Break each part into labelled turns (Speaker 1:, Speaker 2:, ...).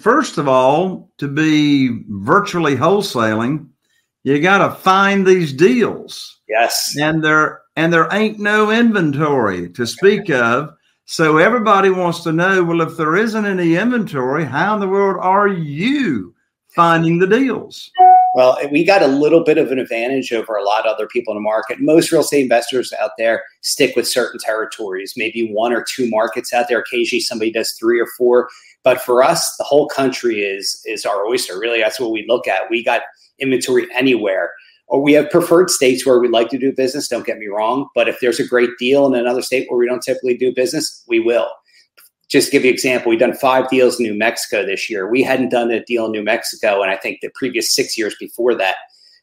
Speaker 1: First of all, to be virtually wholesaling, you got to find these deals.
Speaker 2: Yes.
Speaker 1: And there and there ain't no inventory to speak of. So everybody wants to know, well, if there isn't any inventory, how in the world are you finding the deals?
Speaker 2: Well, we got a little bit of an advantage over a lot of other people in the market. Most real estate investors out there stick with certain territories, maybe one or two markets out there. Occasionally somebody does three or four. But for us, the whole country is is our oyster. Really, that's what we look at. We got inventory anywhere. Or we have preferred states where we like to do business, don't get me wrong. But if there's a great deal in another state where we don't typically do business, we will. Just give you an example, we've done five deals in New Mexico this year. We hadn't done a deal in New Mexico, and I think the previous six years before that.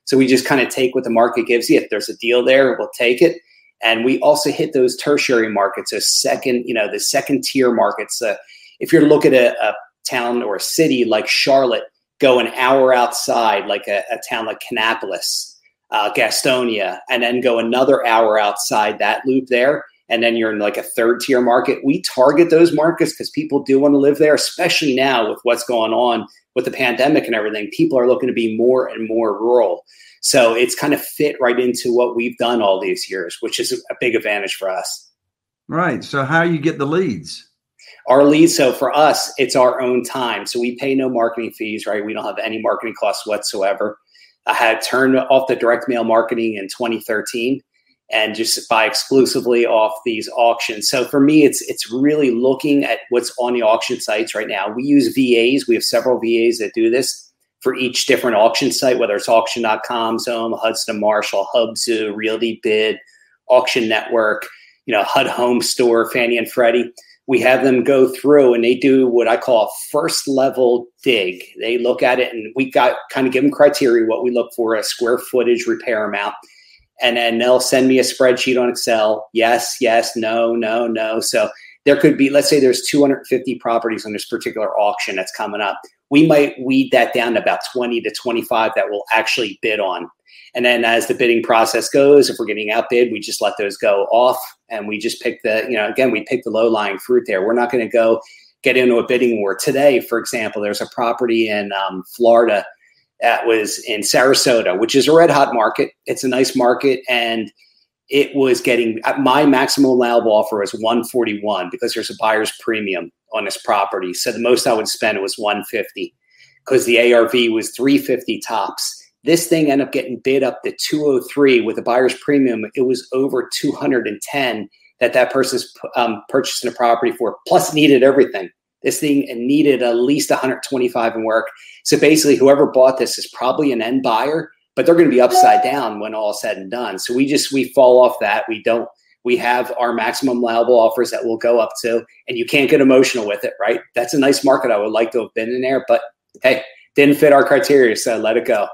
Speaker 2: So we just kind of take what the market gives you. If there's a deal there, we'll take it. And we also hit those tertiary markets, a second, you know, the second tier markets. Uh, if you're to look at a, a town or a city like Charlotte, go an hour outside, like a, a town like Kannapolis, uh, Gastonia, and then go another hour outside that loop there. And then you're in like a third tier market. We target those markets because people do want to live there, especially now with what's going on with the pandemic and everything. People are looking to be more and more rural. So it's kind of fit right into what we've done all these years, which is a big advantage for us.
Speaker 1: Right. So how you get the leads?
Speaker 2: Our leads, so for us, it's our own time. So we pay no marketing fees, right? We don't have any marketing costs whatsoever. I had turned off the direct mail marketing in 2013 and just buy exclusively off these auctions. So for me, it's it's really looking at what's on the auction sites right now. We use VAs. We have several VAs that do this for each different auction site, whether it's auction.com, Xome, Hudson Marshall, Hubzu, Realty Bid, Auction Network, you know, HUD Home Store, Fannie and Freddie we have them go through and they do what I call a first level dig. They look at it and we got kind of give them criteria what we look for a square footage repair amount. And then they'll send me a spreadsheet on Excel. Yes, yes, no, no, no. So there could be, let's say there's 250 properties on this particular auction that's coming up. We might weed that down to about 20 to 25 that will actually bid on. And then as the bidding process goes, if we're getting outbid, we just let those go off and we just pick the, you know, again, we pick the low lying fruit there. We're not going to go get into a bidding war. Today, for example, there's a property in um, Florida that was in Sarasota, which is a red hot market. It's a nice market. And it was getting my maximum allowable offer was 141 because there's a buyer's premium on this property. So the most I would spend was 150 because the ARV was 350 tops. This thing ended up getting bid up to 203 with a buyer's premium. It was over 210 that that person's um, purchasing a property for, plus needed everything. This thing needed at least 125 in work. So basically, whoever bought this is probably an end buyer, but they're going to be upside down when all is said and done. So we just we fall off that. We don't. We have our maximum allowable offers that we'll go up to, and you can't get emotional with it, right? That's a nice market. I would like to have been in there, but hey, didn't fit our criteria, so let it go.